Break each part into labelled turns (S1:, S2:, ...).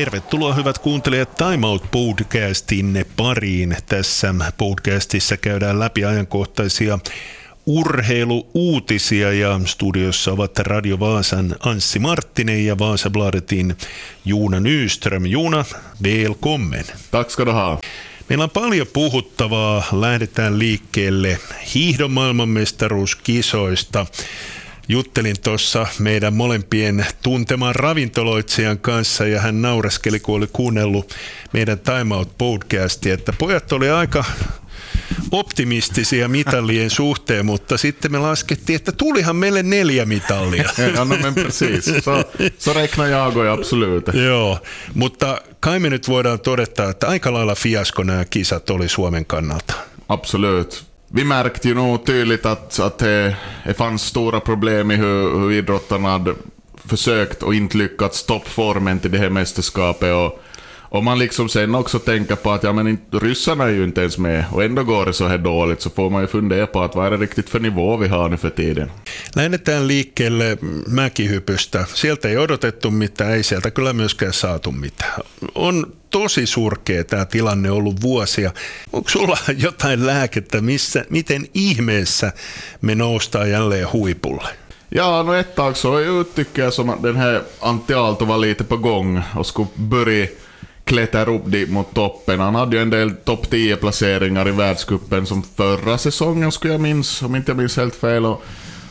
S1: Tervetuloa hyvät kuuntelijat Time Out podcastin pariin. Tässä podcastissa käydään läpi ajankohtaisia urheiluuutisia ja studiossa ovat Radio Vaasan Anssi Marttinen ja Vaasabladetin Juuna Nyström. Juuna, välkommen.
S2: Tack ska du ha.
S1: Meillä on paljon puhuttavaa. Lähdetään liikkeelle hiihdon maailmanmestaruuskisoista. Juttelin tuossa meidän molempien tunteman ravintoloitsijan kanssa ja hän naureskeli, kun oli kuunnellut meidän Time Out podcastia, että pojat oli aika optimistisia mitallien suhteen, mutta sitten me laskettiin, että tulihan meille neljä mitallia.
S2: ja no men precis, så, så räknar jag och absolut.
S1: Joo, mutta kai me nyt voidaan todeta, että aika lailla fiasko nämä kisat oli Suomen kannalta.
S2: Absolut. Vi märkte ju nog tydligt att, att det, det fanns stora problem i hur, hur idrottarna hade försökt och inte lyckats toppformen till det här mästerskapet. Och om man liksom sen också tänker på att ja, men ryssarna är ju inte ens med och ändå går det så här dåligt så får man ju fundera på att vad är det riktigt för nivå vi har nu för tiden.
S1: Lähdetään liikkeelle mäkihypystä. Sieltä ei odotettu mitään, ei sieltä kyllä myöskään saatu mitään. On tosi surkea tämä tilanne ollut vuosia. Onko sulla jotain lääkettä, missä, miten ihmeessä me noustaan jälleen huipulle?
S2: Ja, no ett tag så tycker jag som att den här Antti Aalto var lite på gång och skulle börja klättrar upp dit mot toppen. Han hade ju en del topp 10-placeringar i världskuppen som förra säsongen skulle jag minns, om inte jag minns helt fel. Och,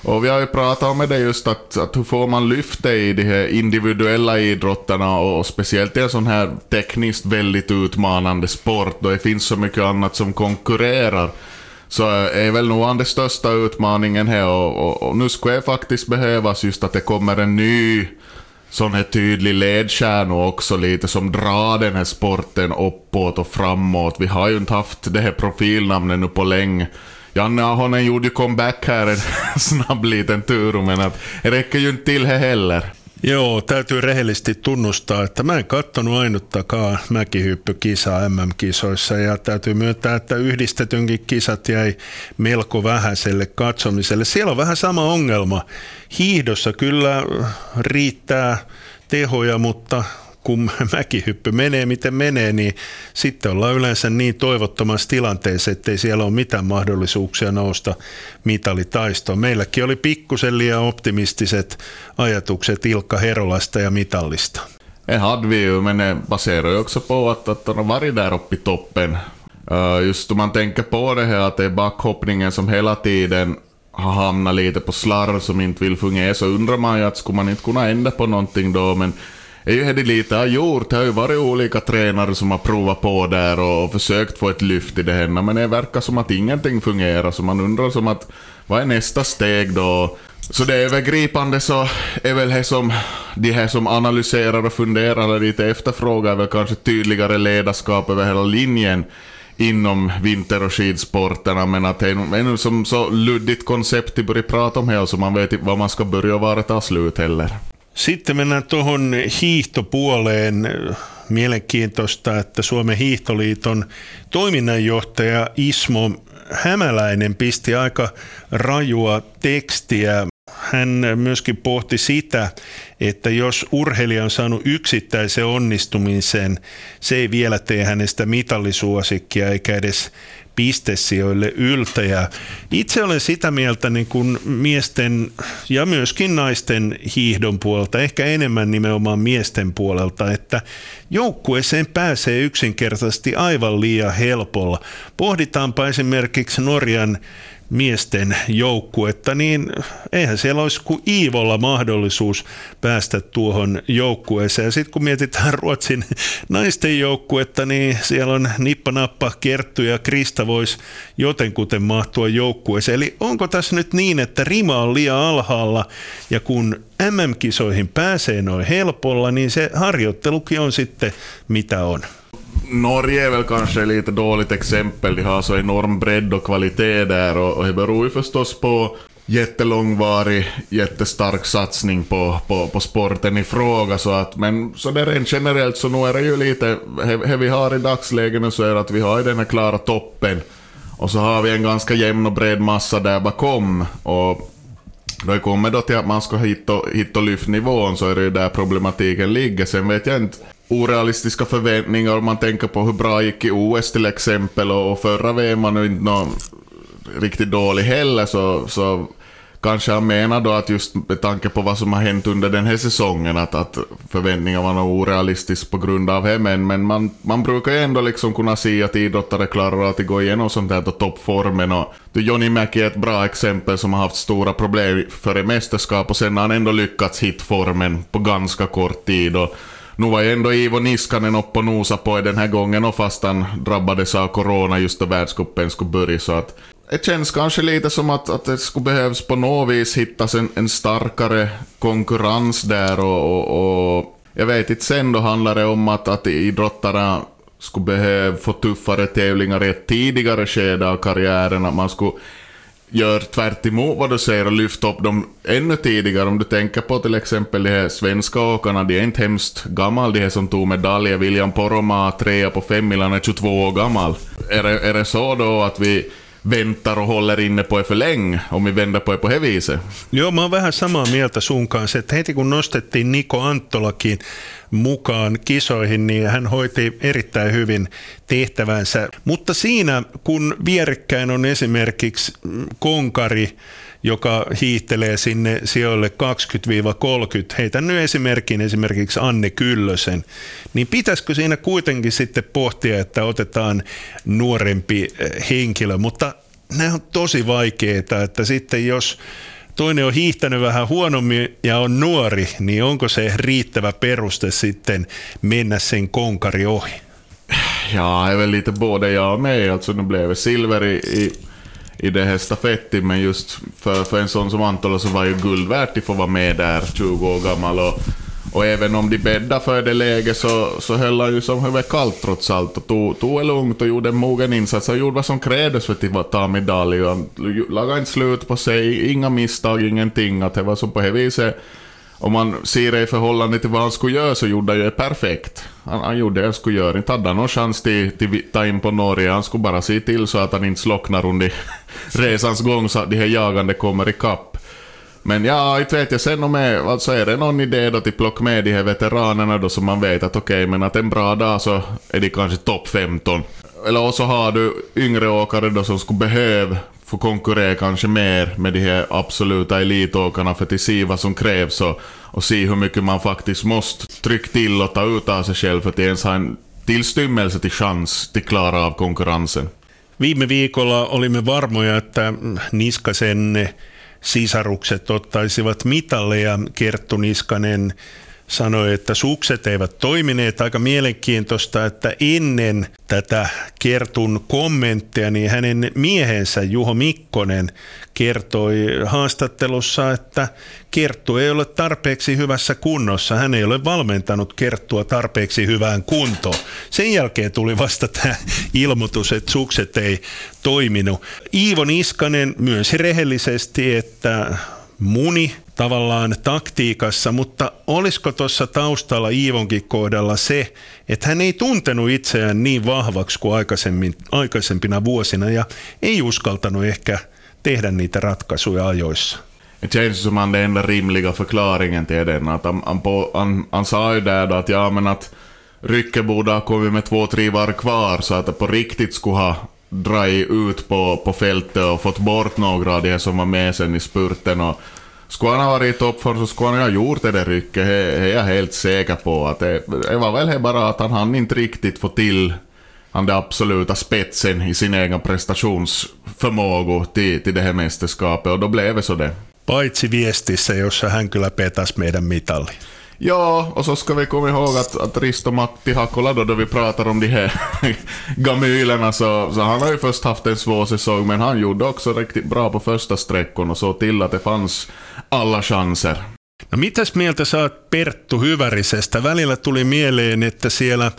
S2: och vi har ju pratat om det just att, att hur får man lyfta i de här individuella idrotterna och, och speciellt i en sån här tekniskt väldigt utmanande sport då det finns så mycket annat som konkurrerar. Så är väl nog den största utmaningen här och, och, och nu skulle det faktiskt behövas just att det kommer en ny sån här tydlig ledstjärna också lite som drar den här sporten uppåt och framåt. Vi har ju inte haft det här profilnamnet nu på länge. Janne Ahonen gjorde ju comeback här en snabb liten tur, men att det räcker ju inte till här heller.
S1: Joo, täytyy rehellisesti tunnustaa, että mä en kattonut ainuttakaan mäkihyppykisaa MM-kisoissa ja täytyy myöntää, että yhdistetynkin kisat jäi melko vähäiselle katsomiselle. Siellä on vähän sama ongelma. Hiihdossa kyllä riittää tehoja, mutta kun mäkihyppy menee miten menee, niin sitten ollaan yleensä niin toivottomassa tilanteessa, ettei siellä ole mitään mahdollisuuksia nousta mitalitaistoon. Meilläkin oli pikkusen liian optimistiset ajatukset Ilkka Herolasta ja mitallista.
S2: Det hade vi ju, men det baserar ju också på att, att de har där uppe i toppen. Just om man tänker på det här att det är backhoppningen som hela tiden har hamnat lite på slarv som inte vill fungera så undrar man ju att skulle man inte kunna ändra på någonting då men är ju det lite har gjort. Det har ju varit olika tränare som har provat på där och försökt få ett lyft i det här. Men det verkar som att ingenting fungerar, så man undrar som att vad är nästa steg då? Så det övergripande så är väl det som de här som analyserar och funderar lite efterfrågar väl kanske tydligare ledarskap över hela linjen inom vinter och skidsporterna men att det är nu som så luddigt koncept att börja prata om här så man vet inte vad man ska börja och var det tar slut heller.
S1: Sitten mennään tuohon hiihtopuoleen. Mielenkiintoista, että Suomen hiihtoliiton toiminnanjohtaja Ismo Hämäläinen pisti aika rajua tekstiä. Hän myöskin pohti sitä, että jos urheilija on saanut yksittäisen onnistumisen, se ei vielä tee hänestä mitallisuosikkia eikä edes pistesijoille yltäjä. Itse olen sitä mieltä niin kuin miesten ja myöskin naisten hiihdon puolelta, ehkä enemmän nimenomaan miesten puolelta, että joukkueeseen pääsee yksinkertaisesti aivan liian helpolla. Pohditaanpa esimerkiksi Norjan miesten joukkuetta, niin eihän siellä olisi kuin Iivolla mahdollisuus päästä tuohon joukkueeseen. Ja sitten kun mietitään Ruotsin naisten joukkuetta, niin siellä on nippanappa, Kerttu ja Krista voisi jotenkuten mahtua joukkueeseen. Eli onko tässä nyt niin, että rima on liian alhaalla ja kun MM-kisoihin pääsee noin helpolla, niin se harjoittelukin on sitten mitä on.
S2: Norge är väl kanske lite dåligt exempel. De har så enorm bredd och kvalitet där och, och det beror ju förstås på jättelångvarig, jättestark satsning på, på, på sporten i fråga. Så att, men så där rent generellt så nu är det ju lite, det vi har i dagsläget nu så är det att vi har den här klara toppen. Och så har vi en ganska jämn och bred massa där bakom. Och då det kommer då till att man ska hitta, hitta lyftnivån och lyfta nivån så är det ju där problematiken ligger. Sen vet jag inte orealistiska förväntningar. Om man tänker på hur bra gick i OS till exempel och, förra VM var nu inte någon riktigt dålig heller så, så kanske han menar då att just med tanke på vad som har hänt under den här säsongen att, att förväntningarna var nog orealistiska på grund av det men, men man, man brukar ju ändå liksom kunna se att idrottare klarar att gå igenom sånt här och toppformen. Och Johnny Mäki är ett bra exempel som har haft stora problem före mästerskap och sen har han ändå lyckats hitta formen på ganska kort tid. Och nu var ju ändå Ivo Niskanen uppe och nosa på den här gången och fast han drabbades av corona just då världscupen skulle börja så att det känns kanske lite som att, att det skulle behövas på något vis hittas en, en starkare konkurrens där och, och, och jag vet inte, sen då handlar det om att, att idrottarna skulle behöva få tuffare tävlingar i ett tidigare skede av karriären, att man skulle gör tvärt vad du säger och lyfter upp dem ännu tidigare. Om du tänker på till exempel de här svenska åkarna, de är inte hemskt gamla de här som tog medaljer. William Poromaa, trea på femmilan, är 22 år gammal. Är det, är det så då att vi väntar och håller inne på er för länge, om vi vänder på er på det viset.
S1: Joo, mä oon vähän samaa mieltä sun kanssa, että heti kun nostettiin Niko Anttolakin mukaan kisoihin, niin hän hoiti erittäin hyvin tehtävänsä. Mutta siinä, kun vierekkäin on esimerkiksi konkari, joka hiihtelee sinne sijoille 20-30, heitä nyt esimerkin esimerkiksi Anne Kyllösen, niin pitäisikö siinä kuitenkin sitten pohtia, että otetaan nuorempi eh, henkilö, mutta nämä on tosi vaikeita, että sitten jos toinen on hiihtänyt vähän huonommin ja on nuori, niin onko se riittävä peruste sitten mennä sen konkari ohi?
S2: Ja, är väl lite både ja och nej. Alltså nu blev silver i, i i det här stafetten, men just för, för en sån som Antola så var ju guld värt att få vara med där, 20 år gammal. Och, och även om de bäddade för det läget så, så höll han ju som huvudet kallt trots allt och tog, tog det lugnt och gjorde en mogen insats. Han gjorde vad som krävdes för att ta medalj. Han lagade inte slut på sig, inga misstag, ingenting. Att det var som på det viset om man ser det i förhållande till vad han skulle göra så gjorde han ju det perfekt. Han, han gjorde det han skulle göra. Inte hade han någon chans till, till ta in på Norge. Han skulle bara se till så att han inte slocknar under resans gång så att de här jagande kommer ikapp. Men ja, inte vet jag. Sen om jag, alltså är det någon idé då till plocka med de här veteranerna då som man vet att okej, okay, men att en bra dag så är de kanske topp 15. Eller så har du yngre åkare då som skulle behöva få konkurrera kanske mer med de här absoluta elitåkarna för att se vad som krävs och, och se hur mycket man faktiskt måste trycka till och ta ut av sig själv för att ens ha en tillstymmelse till chans till klara av konkurrensen.
S1: Viime viikolla olimme varmoja, että Niskasen sisarukset ottaisivat mitalleja. Kerttu Niskanen sanoi, että sukset eivät toimineet. Aika mielenkiintoista, että ennen tätä Kertun kommenttia, niin hänen miehensä Juho Mikkonen kertoi haastattelussa, että Kerttu ei ole tarpeeksi hyvässä kunnossa. Hän ei ole valmentanut Kerttua tarpeeksi hyvään kuntoon. Sen jälkeen tuli vasta tämä ilmoitus, että sukset ei toiminut. Iivo Niskanen myönsi rehellisesti, että muni tavallaan taktiikassa, mutta olisiko tuossa taustalla Iivonkin kohdalla se, että hän ei tuntenut itseään niin vahvaksi kuin aikaisemmin, aikaisempina vuosina ja ei uskaltanut ehkä tehdä niitä ratkaisuja ajoissa?
S2: Det känns som han den enda rimliga förklaringen till den. Att han, han, på, han, han sa ju där då att ja men att Rycke borde ha kommit med två, tre var kvar så att det på riktigt skulle ha dragit ut på, på fältet och fått bort några av de som var med sen i spurten. Och skulle han ha varit i toppform så skulle han ha gjort det där rycket, det är jag helt säker på. Att det, det var väl bara att han hann inte riktigt få till han den absoluta spetsen i sin egen prestationsförmåga till, till det här mästerskapet och då blev det så det.
S1: Paitsi viestissä, jossa hän kyllä petas meidän mitalli.
S2: Ja, och så ska vi komma ihåg att, att Risto Matti Hakola då, då vi pratar om de här gamylerna så, så han har ju först haft en svår säsong men han gjorde också riktigt bra på första sträckan och så till att det fanns alla chanser.
S1: No mitäs mieltä saat Perttu Hyvärisestä? Välillä tuli mieleen, että siellä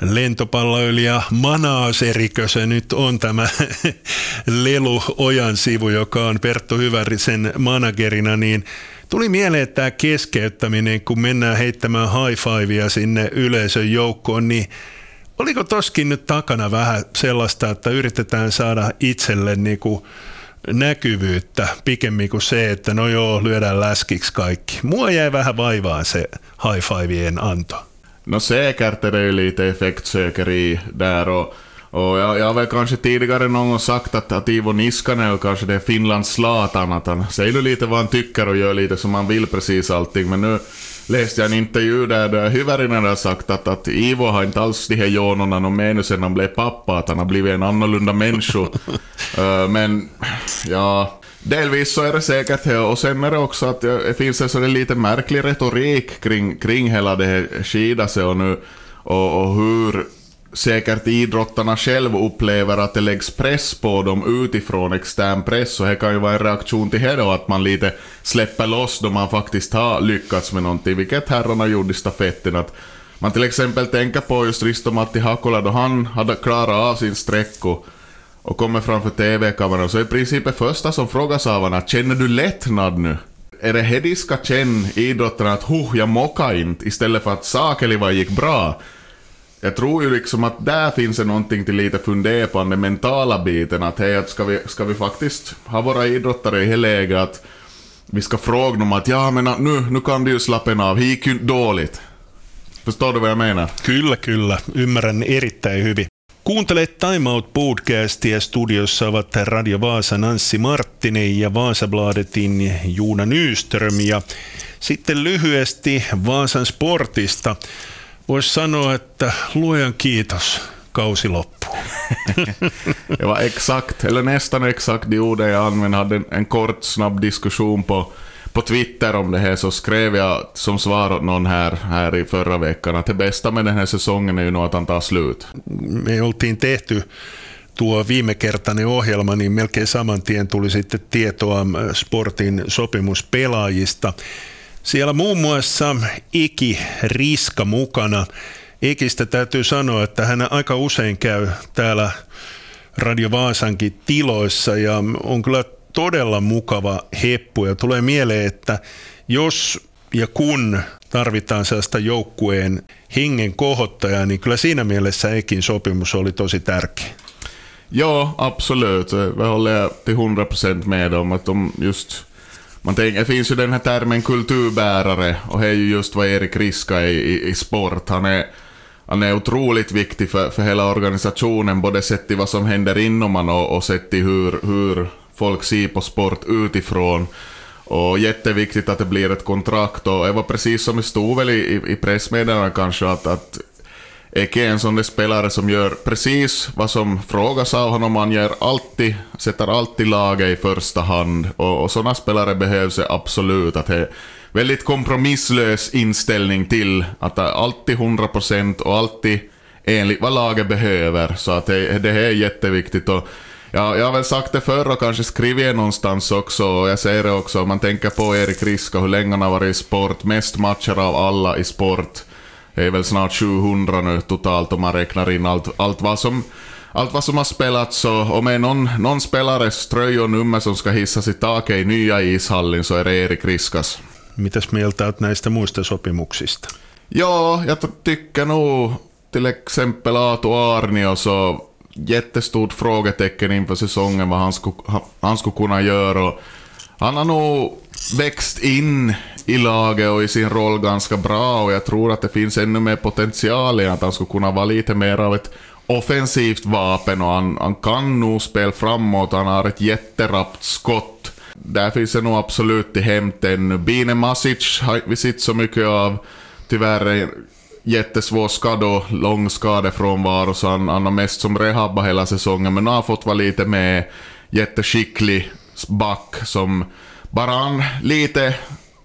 S1: lentopalloilija Manaaserikö se nyt on tämä Lelu Ojan sivu, joka on Perttu Hyvärisen managerina, niin Tuli mieleen että tämä keskeyttäminen, kun mennään heittämään high fivea sinne yleisön joukkoon, niin oliko toskin nyt takana vähän sellaista, että yritetään saada itselle niin kuin näkyvyyttä pikemmin kuin se, että no joo, lyödään läskiksi kaikki. Mua jäi vähän vaivaan se high fiveen anto.
S2: Nå säkert är det ju lite där och, och jag, jag har väl kanske tidigare någon gång sagt att, att Ivo Niskanen kanske det är Finlands Zlatan, att han säger nu lite vad han tycker och gör lite som han vill precis allting, men nu läste jag en intervju där, där Hyvärinen har sagt att, att Ivo har inte alls de här jonorna någon menus sen han blev pappa, att han har blivit en annorlunda människa. uh, men, ja... Delvis så är det säkert det, och sen är det också att det finns en sån lite märklig retorik kring, kring hela det här skidaset och nu, och, och hur säkert idrottarna själv upplever att det läggs press på dem utifrån extern press och det kan ju vara en reaktion till det då att man lite släpper loss då man faktiskt har lyckats med någonting, vilket herrarna gjorde i stafetten. Att man till exempel tänker på just Risto-Matti Hakola då han hade klarat av sin sträcko och kommer framför TV-kameran så är i princip det första som frågas av honom känner du lättnad nu? Är det här de ska känna idrottarna att huh, jag mockar inte istället för att saker vad gick bra? Jag tror ju liksom att där finns det någonting till lite fundera på den mentala biten. Att hej, att ska vi, ska vi faktiskt ha våra idrottare i det läget att vi ska fråga dem att ja men nu, nu kan du ju slappa av, det gick ju dåligt. Förstår du vad jag menar?
S1: Kyllä, kyllä. Ymmärrän erittäin hyvin. Kuuntelet Time Out podcastia. Studiossa ovat Radio Vaasan Anssi Marttinen ja Vaasabladetin Juuna Nyström. Ja sitten lyhyesti Vaasan sportista. Voisi sanoa, että luojan kiitos, kausi loppuu.
S2: det var exakt, eller nästan exakt de orden jag använde. hade en, en kort snabb diskussion på, på Twitter om det här, så skrev jag som svar åt någon här, här i förra veckan att det bästa med den här säsongen är ju nog att han tar slut.
S1: Me oltiin tehty tuo viimekertainen ohjelma, niin melkein saman tien tuli sitten tietoa sportin sopimuspelaajista. Siellä muun muassa Iki Riska mukana. Ikistä täytyy sanoa, että hän aika usein käy täällä Radio Vaasankin tiloissa ja on kyllä todella mukava heppu ja tulee mieleen, että jos ja kun tarvitaan sellaista joukkueen hengen kohottajaa, niin kyllä siinä mielessä Ekin sopimus oli tosi tärkeä.
S2: Joo, absolut. Jag håller till 100% med om att de just man tänker, det finns ju den här termen kulturbärare och det är ju just vad Erik Riska är i, i, sport. Han är, han är otroligt viktig för, för hela organisationen, både sett till vad som händer inom man och, och sett till hur, hur folk ser på sport utifrån. Och jätteviktigt att det blir ett kontrakt och det var precis som det stod väl i, i pressmeddelandet kanske att, att Eke är en sån där spelare som gör precis vad som frågas av honom. Han gör alltid, sätter alltid laget i första hand. Och, och såna spelare behövs det absolut. Att det väldigt kompromisslös inställning till att alltid 100% och alltid enligt vad laget behöver. Så att det, det är jätteviktigt. Och ja, jag har väl sagt det förr och kanske skrivit det någonstans också. Och jag säger det också, om man tänker på Erik Riska, hur länge han har varit i sport. Mest matcher av alla i sport. Det är väl snart 700 nu totalt om man räknar in allt, allt vad som allt vad som har spelats så om det är någon, någon spelares tröja och nummer som ska hissas i taket i nya ishallin så är det Erik Riskas.
S1: Mitäs mieltä olet näistä muista sopimuksista?
S2: Ja, jag tycker nog till exempel Aatu Arnio så jättestort frågetecken inför säsongen vad han skulle, han skulle kunna göra. Och han har nog växt in i laget och i sin roll ganska bra och jag tror att det finns ännu mer potential i att han skulle kunna vara lite mer av ett offensivt vapen och han, han kan nog spela framåt, han har ett jätterappt skott. Där finns det nog absolut till hämt ännu. Bine Masic har vi sett så mycket av. Tyvärr jättesvår skada och lång skadefrånvaro så han, han har mest som rehabba hela säsongen men nu har han fått vara lite med jätteskicklig back som bara lite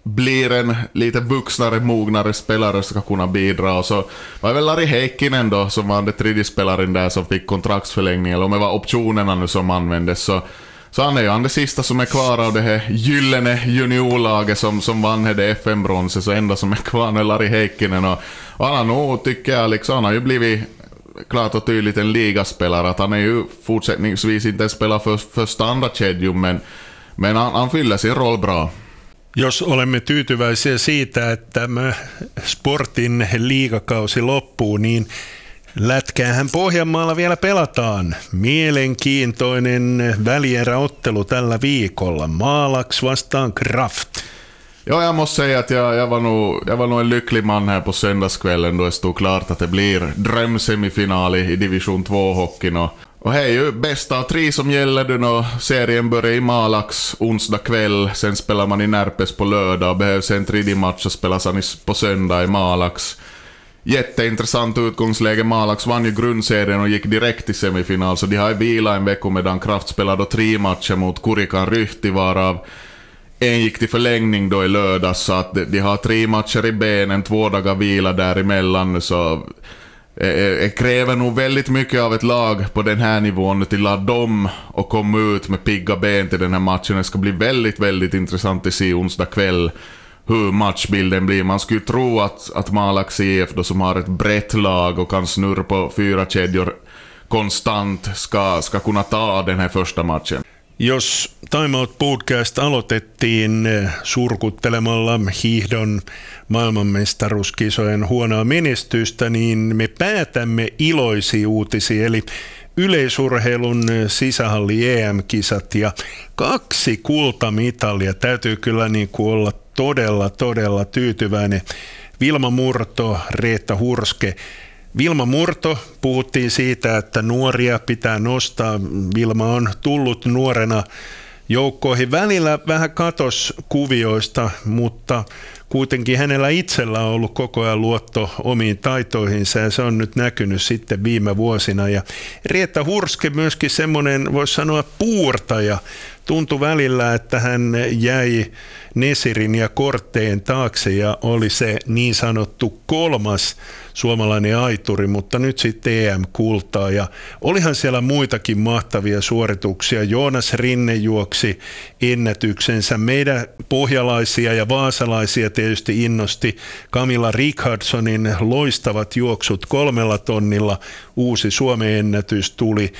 S2: blir en lite vuxnare, mognare spelare ska kunna bidra. Och så var det väl Larry Heikkinen då som var den tredje spelaren där som fick kontraktsförlängning, eller om det var optionerna nu som användes. Så, så han är ju han det sista som är kvar av det här gyllene juniorlaget som, som vann det FM-bronset, så enda som är kvar nu är Larry Heikkinen. Och, och han har nog, tycker jag, liksom, han har ju blivit klart och tydligt en ligaspelare. Att han är ju fortsättningsvis inte spelar för, för standardkedjum, men, men han, han fyller sin roll bra.
S1: Jos olemme tyytyväisiä siitä, että tämä sportin liigakausi loppuu, niin Lätkäähän Pohjanmaalla vielä pelataan. Mielenkiintoinen välieräottelu tällä viikolla. Maalaks vastaan Kraft.
S2: Ja, jag måste säga att jag, jag, var nog, jag var nog en lycklig man här på söndagskvällen då det stod klart att det blir drömsemifinal i division 2-hockeyn. Och, och det är ju bästa av tre som gäller nu när serien börjar i Malax onsdag kväll, sen spelar man i Närpes på lördag behövs en tredje match så spelas han på söndag i Malax. Jätteintressant utgångsläge. Malax vann ju grundserien och gick direkt till semifinal, så de har vilat en vecka medan Kraft spelade tre matcher mot Kurikan Ryhti, varav en gick till förlängning då i lördags, så att de, de har tre matcher i benen, två dagar vila däremellan, så eh, eh, det kräver nog väldigt mycket av ett lag på den här nivån till att de och komma ut med pigga ben till den här matchen. Det ska bli väldigt, väldigt intressant att se onsdag kväll hur matchbilden blir. Man skulle tro att, att Malax IF då som har ett brett lag och kan snurra på fyra kedjor konstant ska, ska kunna ta den här första matchen.
S1: Jos Time Out Podcast aloitettiin eh, surkuttelemalla hiihdon maailmanmestaruuskisojen huonoa menestystä, niin me päätämme iloisia uutisia, eli yleisurheilun eh, sisähalli EM-kisat ja kaksi kultamitalia. Täytyy kyllä niin kuin olla todella, todella tyytyväinen. Vilma Murto, Reetta Hurske. Vilma Murto, puhuttiin siitä, että nuoria pitää nostaa. Vilma on tullut nuorena joukkoihin. Välillä vähän katos kuvioista, mutta kuitenkin hänellä itsellä on ollut koko ajan luotto omiin taitoihinsa ja se on nyt näkynyt sitten viime vuosina. Ja Rietta Hurske myöskin semmoinen, voisi sanoa, puurtaja. Tuntui välillä, että hän jäi Nesirin ja Kortteen taakse ja oli se niin sanottu kolmas suomalainen aituri, mutta nyt sitten EM-kultaa. Ja olihan siellä muitakin mahtavia suorituksia. Joonas Rinne juoksi ennätyksensä. Meidän pohjalaisia ja vaasalaisia tietysti innosti Camilla Richardsonin loistavat juoksut kolmella tonnilla. Uusi Suomen ennätys tuli.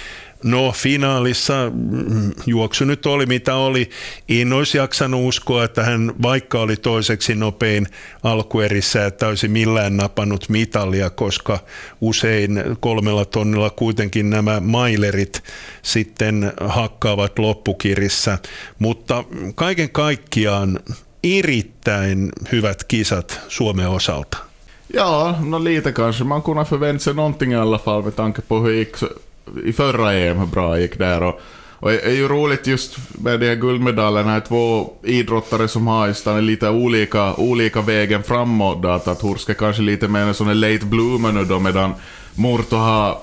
S1: No finaalissa mm, juoksu nyt oli mitä oli. En olisi jaksanut uskoa, että hän vaikka oli toiseksi nopein alkuerissä, että olisi millään napannut mitalia, koska usein kolmella tonnilla kuitenkin nämä mailerit sitten hakkaavat loppukirissä. Mutta kaiken kaikkiaan erittäin hyvät kisat Suomen osalta.
S2: Ja, no lite kanske. Man kunde förvänta sig någonting i alla fall med tanke på hur i förra EM hur bra gick där. Och, och det är ju roligt just med de här guldmedaljerna, två idrottare som har just lite olika, olika vägen framåt. Att, att Hurske kanske lite mer en sån här late bloomer nu då, medan Murto har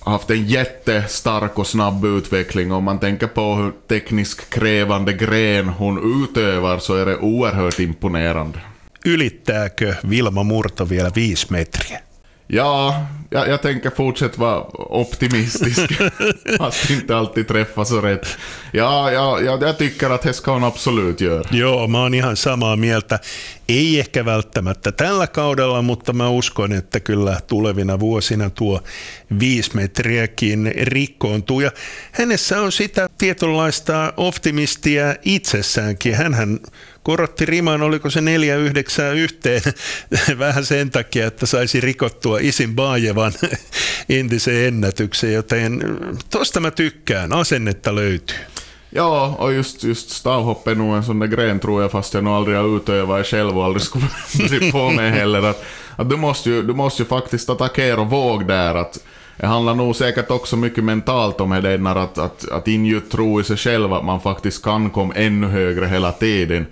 S2: haft en jättestark och snabb utveckling. Om man tänker på hur tekniskt krävande gren hon utövar så är det oerhört imponerande.
S1: Ylittääkö Vilma Murto vielä viisi metriä?
S2: Ja, jag, jag tänker fortsätta vara optimistisk. att inte alltid träffa så rätt. Ja, ja, ja, jag tycker att det absolut göra.
S1: Joo, mä oon ihan samaa mieltä. Ei ehkä välttämättä tällä kaudella, mutta mä uskon, että kyllä tulevina vuosina tuo viisi metriäkin rikkoontuu. Ja hänessä on sitä tietynlaista optimistia itsessäänkin. Hänhän korotti riman, oliko se neljä yhdeksää yhteen, vähän sen takia, että saisi rikottua Isin Baajevan entisen ennätyksen, joten tosta mä tykkään, asennetta löytyy.
S2: Ja, och just, just stavhopp är nog en sån där gren tror jag, fast jag nog aldrig har utövat själv och aldrig skulle bli på mig heller. Att, att du, måste ju, du måste ju faktiskt attackera och våg där. Att, det handlar nog säkert också mycket mentalt om det att, att, att ingjuta tro i sig själv, att man faktiskt kan komma ännu högre hela tiden.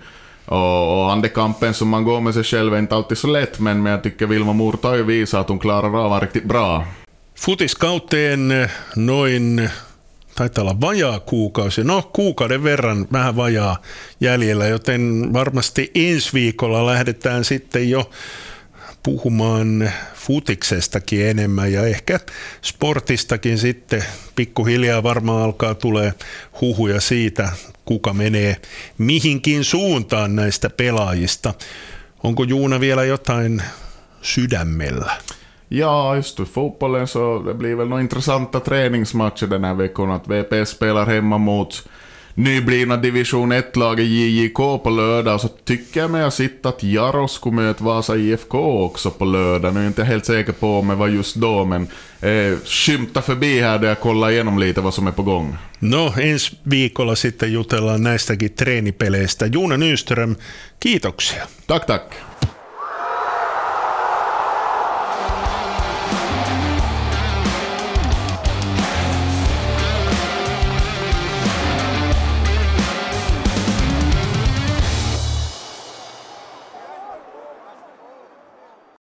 S2: Och, och andekampen som man går med sig själv är inte alltid så lätt, men, men jag tycker Vilma Murta har ju visat att hon klarar av riktigt bra.
S1: Futiskauteen eh, noin taitaa olla vajaa kuukausi, no kuukauden verran vähän vajaa jäljellä, joten varmasti ensi viikolla lähdetään sitten jo puhumaan futiksestakin enemmän ja ehkä sportistakin sitten pikkuhiljaa varmaan alkaa tulee huhuja siitä, kuka menee mihinkin suuntaan näistä pelaajista. Onko Juuna vielä jotain sydämellä?
S2: Ja, just för fotbollen så det blir väl några intressanta träningsmatcher den här veckan. Att VP spelar hemma mot nyblivna division 1-laget JJK på lördag. Så tycker jag mig ha sett att Jaros skulle möta Vasa IFK också på lördag. Nu är jag inte helt säker på om det var just då, men eh, skymta förbi här där jag kollar igenom lite vad som är på gång.
S1: No, ensi viikolla sitten jutellaan näistäkin treenipeleistä. Juuna Nyström, kiitoksia.
S2: Tack, tack.